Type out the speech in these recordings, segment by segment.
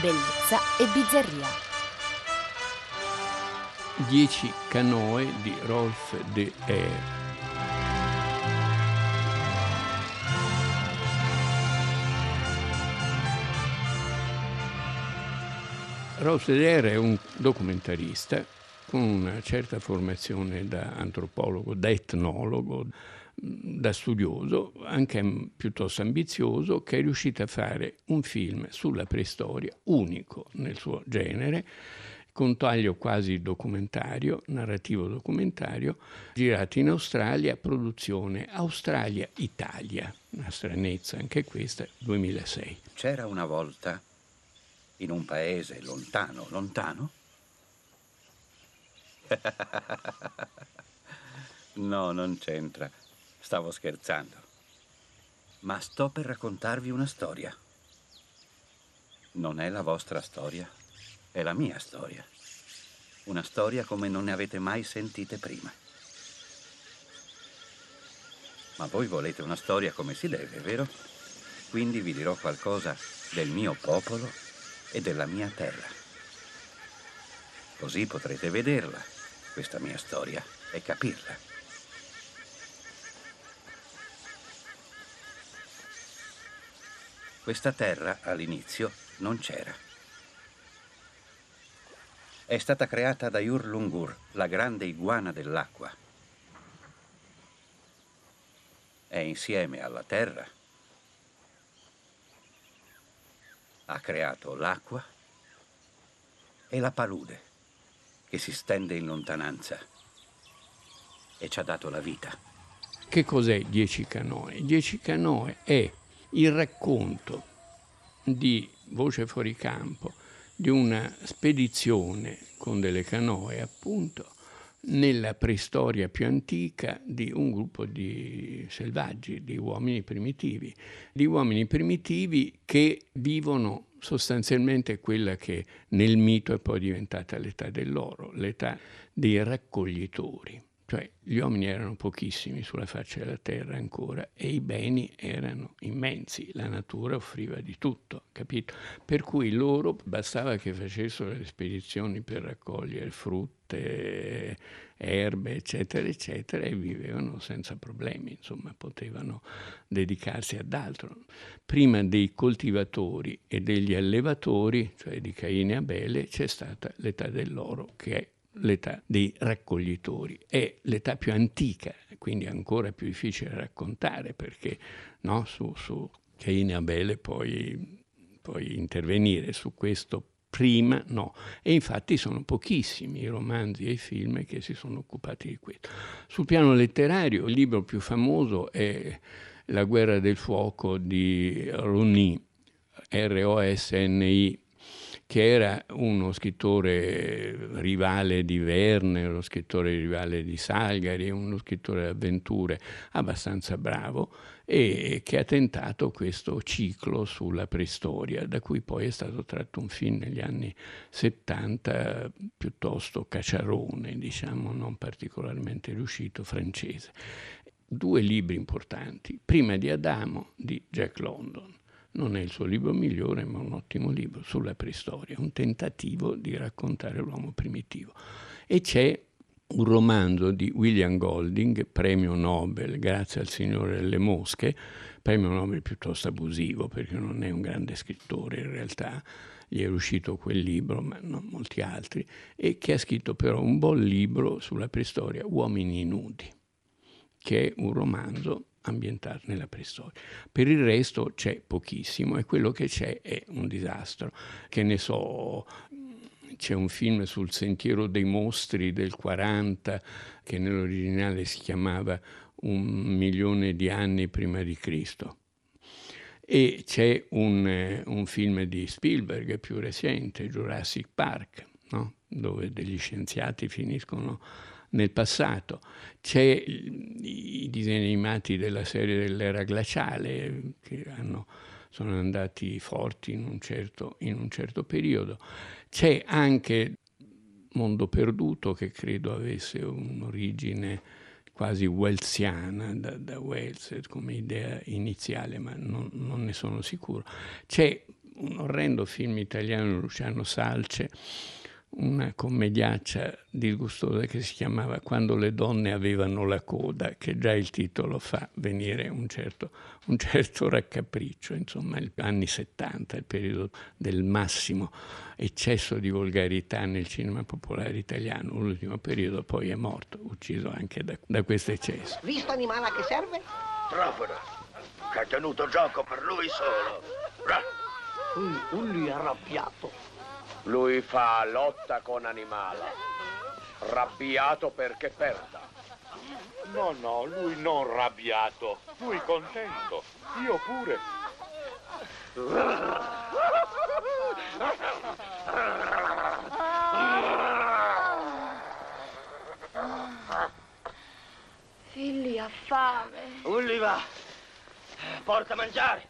bellezza e bizzarria. Dieci canoe di Rolf de Air. Rolf de è un documentarista con una certa formazione da antropologo, da etnologo, da studioso, anche piuttosto ambizioso, che è riuscito a fare un film sulla preistoria unico nel suo genere, con taglio quasi documentario, narrativo documentario, girato in Australia, produzione Australia-Italia, una stranezza anche questa, 2006. C'era una volta, in un paese lontano, lontano? no, non c'entra. Stavo scherzando. Ma sto per raccontarvi una storia. Non è la vostra storia, è la mia storia. Una storia come non ne avete mai sentite prima. Ma voi volete una storia come si deve, vero? Quindi vi dirò qualcosa del mio popolo e della mia terra. Così potrete vederla, questa mia storia, e capirla. Questa terra all'inizio non c'era. È stata creata da Yurlungur, la grande iguana dell'acqua. È insieme alla terra. Ha creato l'acqua e la palude che si stende in lontananza e ci ha dato la vita. Che cos'è Dieci Canoe? Dieci Canoe è il racconto di Voce fuori campo di una spedizione con delle canoe, appunto, nella preistoria più antica di un gruppo di selvaggi, di uomini primitivi, di uomini primitivi che vivono sostanzialmente quella che nel mito è poi diventata l'età dell'oro, l'età dei raccoglitori. Cioè gli uomini erano pochissimi sulla faccia della terra ancora e i beni erano immensi, la natura offriva di tutto, capito? Per cui loro bastava che facessero le spedizioni per raccogliere frutte, erbe, eccetera, eccetera, e vivevano senza problemi, insomma, potevano dedicarsi ad altro. Prima dei coltivatori e degli allevatori, cioè di Caine e Abele, c'è stata l'età dell'oro, che è l'età dei raccoglitori, è l'età più antica, quindi ancora più difficile raccontare perché no, su, su Caino e Abele poi, puoi intervenire su questo prima no. E infatti sono pochissimi i romanzi e i film che si sono occupati di questo. Sul piano letterario il libro più famoso è La guerra del fuoco di Rosny, R-O-S-N-I, che era uno scrittore rivale di Verne, uno scrittore rivale di Salgari, uno scrittore d'avventure abbastanza bravo e che ha tentato questo ciclo sulla preistoria, da cui poi è stato tratto un film negli anni 70 piuttosto cacciarone, diciamo, non particolarmente riuscito, francese. Due libri importanti, Prima di Adamo di Jack London non è il suo libro migliore, ma un ottimo libro sulla preistoria, un tentativo di raccontare l'uomo primitivo. E c'è un romanzo di William Golding, premio Nobel, grazie al Signore delle Mosche, premio Nobel piuttosto abusivo perché non è un grande scrittore in realtà, gli è uscito quel libro, ma non molti altri, e che ha scritto però un buon libro sulla preistoria, Uomini nudi, che è un romanzo ambientato nella preistoria. Per il resto c'è pochissimo e quello che c'è è un disastro. Che ne so, c'è un film sul Sentiero dei Mostri del 40 che nell'originale si chiamava Un milione di anni prima di Cristo. E c'è un, un film di Spielberg più recente, Jurassic Park, no? dove degli scienziati finiscono nel passato. C'è i disegni animati della serie dell'era glaciale che hanno, sono andati forti in un, certo, in un certo periodo. C'è anche Mondo Perduto che credo avesse un'origine quasi welsiana da, da Wells come idea iniziale, ma non, non ne sono sicuro. C'è un orrendo film italiano di Luciano Salce, una commediaccia disgustosa che si chiamava Quando le donne avevano la coda, che già il titolo fa venire un certo, un certo raccapriccio, insomma, gli anni 70, il periodo del massimo eccesso di volgarità nel cinema popolare italiano, l'ultimo periodo poi è morto, ucciso anche da, da questo eccesso. Visto animale a che serve? Trofano, che ha tenuto gioco per lui solo. Un, lui arrabbiato. Lui fa lotta con animale. Rabbiato perché perda. No, no, lui non rabbiato. Lui contento. Io pure. Filli ha fame. Ulli va. Porta a mangiare.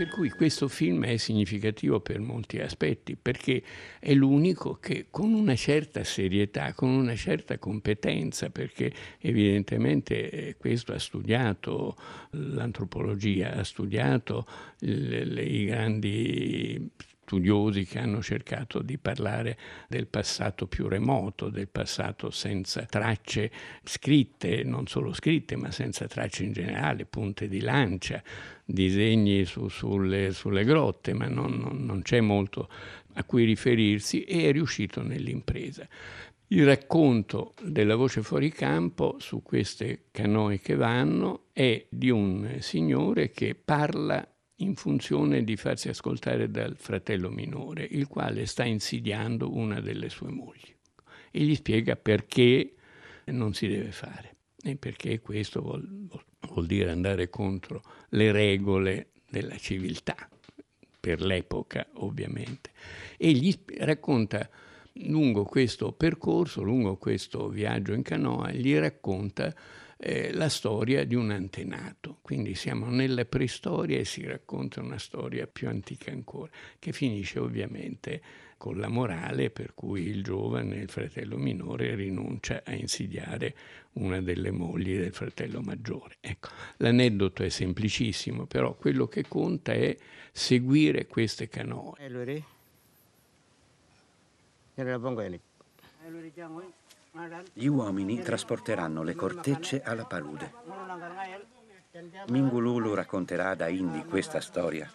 Per cui questo film è significativo per molti aspetti, perché è l'unico che con una certa serietà, con una certa competenza, perché evidentemente eh, questo ha studiato l'antropologia, ha studiato le, le, i grandi studiosi che hanno cercato di parlare del passato più remoto, del passato senza tracce scritte, non solo scritte, ma senza tracce in generale, punte di lancia, disegni su, sulle, sulle, grotte, ma non, non, non c'è molto a cui riferirsi e è riuscito nell'impresa. Il racconto della voce fuori campo su queste canoe che vanno è di un signore che parla in funzione di farsi ascoltare dal fratello minore, il quale sta insidiando una delle sue mogli e gli spiega perché non si deve fare e perché questo vuol, vuol dire andare contro le regole della civiltà, per l'epoca ovviamente. E gli racconta lungo questo percorso, lungo questo viaggio in canoa, gli racconta eh, la storia di un antenato. Quindi siamo nella preistoria e si racconta una storia più antica ancora, che finisce ovviamente con la morale per cui il giovane, il fratello minore, rinuncia a insidiare una delle mogli del fratello maggiore. Ecco, l'aneddoto è semplicissimo, però quello che conta è seguire queste canoe. Gli uomini trasporteranno le cortecce alla palude. Mingululu racconterà ad Indi questa storia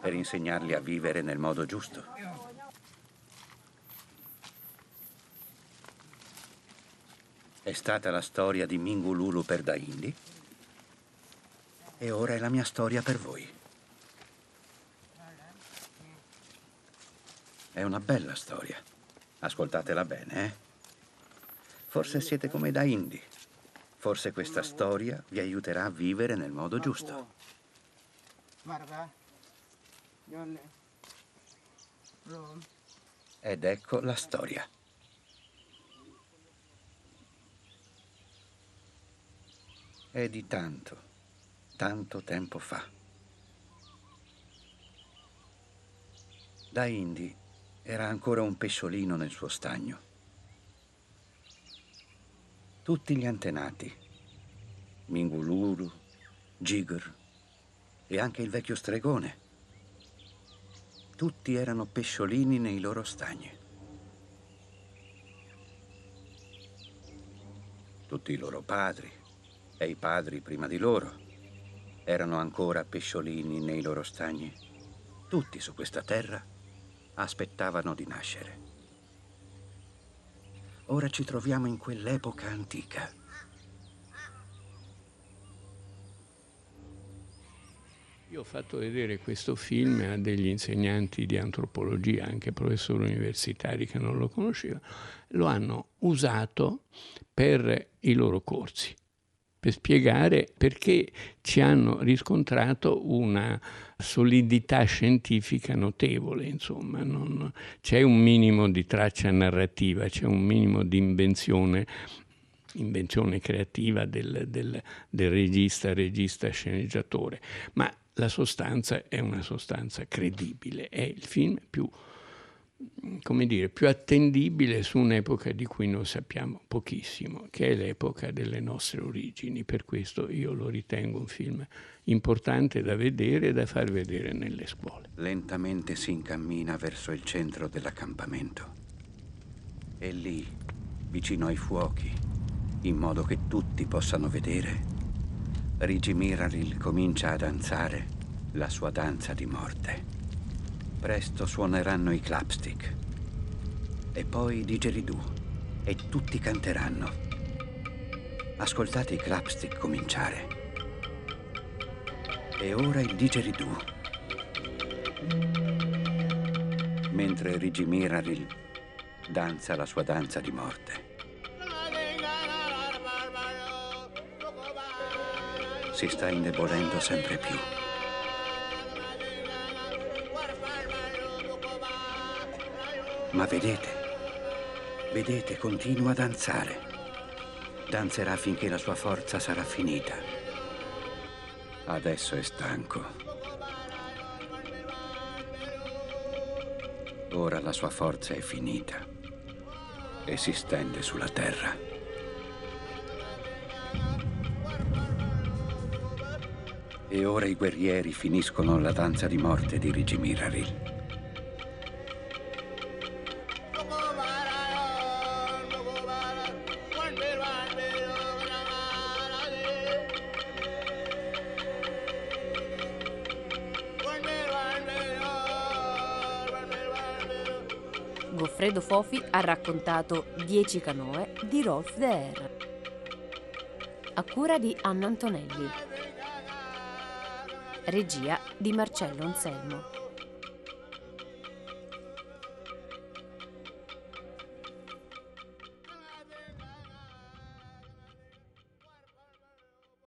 per insegnarli a vivere nel modo giusto. È stata la storia di Mingululu per Daindi e ora è la mia storia per voi. È una bella storia. Ascoltatela bene, eh? Forse siete come da Indy. Forse questa storia vi aiuterà a vivere nel modo giusto. Ed ecco la storia. È di tanto, tanto tempo fa. Da Indy era ancora un pesciolino nel suo stagno. Tutti gli antenati, Minguluru, Giger e anche il vecchio stregone, tutti erano pesciolini nei loro stagni. Tutti i loro padri e i padri prima di loro erano ancora pesciolini nei loro stagni. Tutti su questa terra aspettavano di nascere. Ora ci troviamo in quell'epoca antica. Io ho fatto vedere questo film a degli insegnanti di antropologia, anche professori universitari che non lo conoscevano, lo hanno usato per i loro corsi. Per spiegare perché ci hanno riscontrato una solidità scientifica notevole, insomma, non, c'è un minimo di traccia narrativa, c'è un minimo di invenzione, invenzione creativa del, del, del regista, regista, sceneggiatore, ma la sostanza è una sostanza credibile, è il film più come dire, più attendibile su un'epoca di cui noi sappiamo pochissimo, che è l'epoca delle nostre origini. Per questo io lo ritengo un film importante da vedere e da far vedere nelle scuole. Lentamente si incammina verso il centro dell'accampamento. E lì, vicino ai fuochi, in modo che tutti possano vedere, Rigi Miraril comincia a danzare la sua danza di morte. Presto suoneranno i clapstick. E poi i digeridoo. E tutti canteranno. Ascoltate i clapstick cominciare. E ora il digeridoo. Mentre Rigi Miraril danza la sua danza di morte. Si sta indebolendo sempre più. Ma vedete, vedete, continua a danzare. Danzerà finché la sua forza sarà finita. Adesso è stanco. Ora la sua forza è finita e si stende sulla terra. E ora i guerrieri finiscono la danza di morte di Rigimiraril. Goffredo Fofi ha raccontato Dieci canoe di Rolf Deer. A cura di Anna Antonelli. Regia di Marcello Anselmo.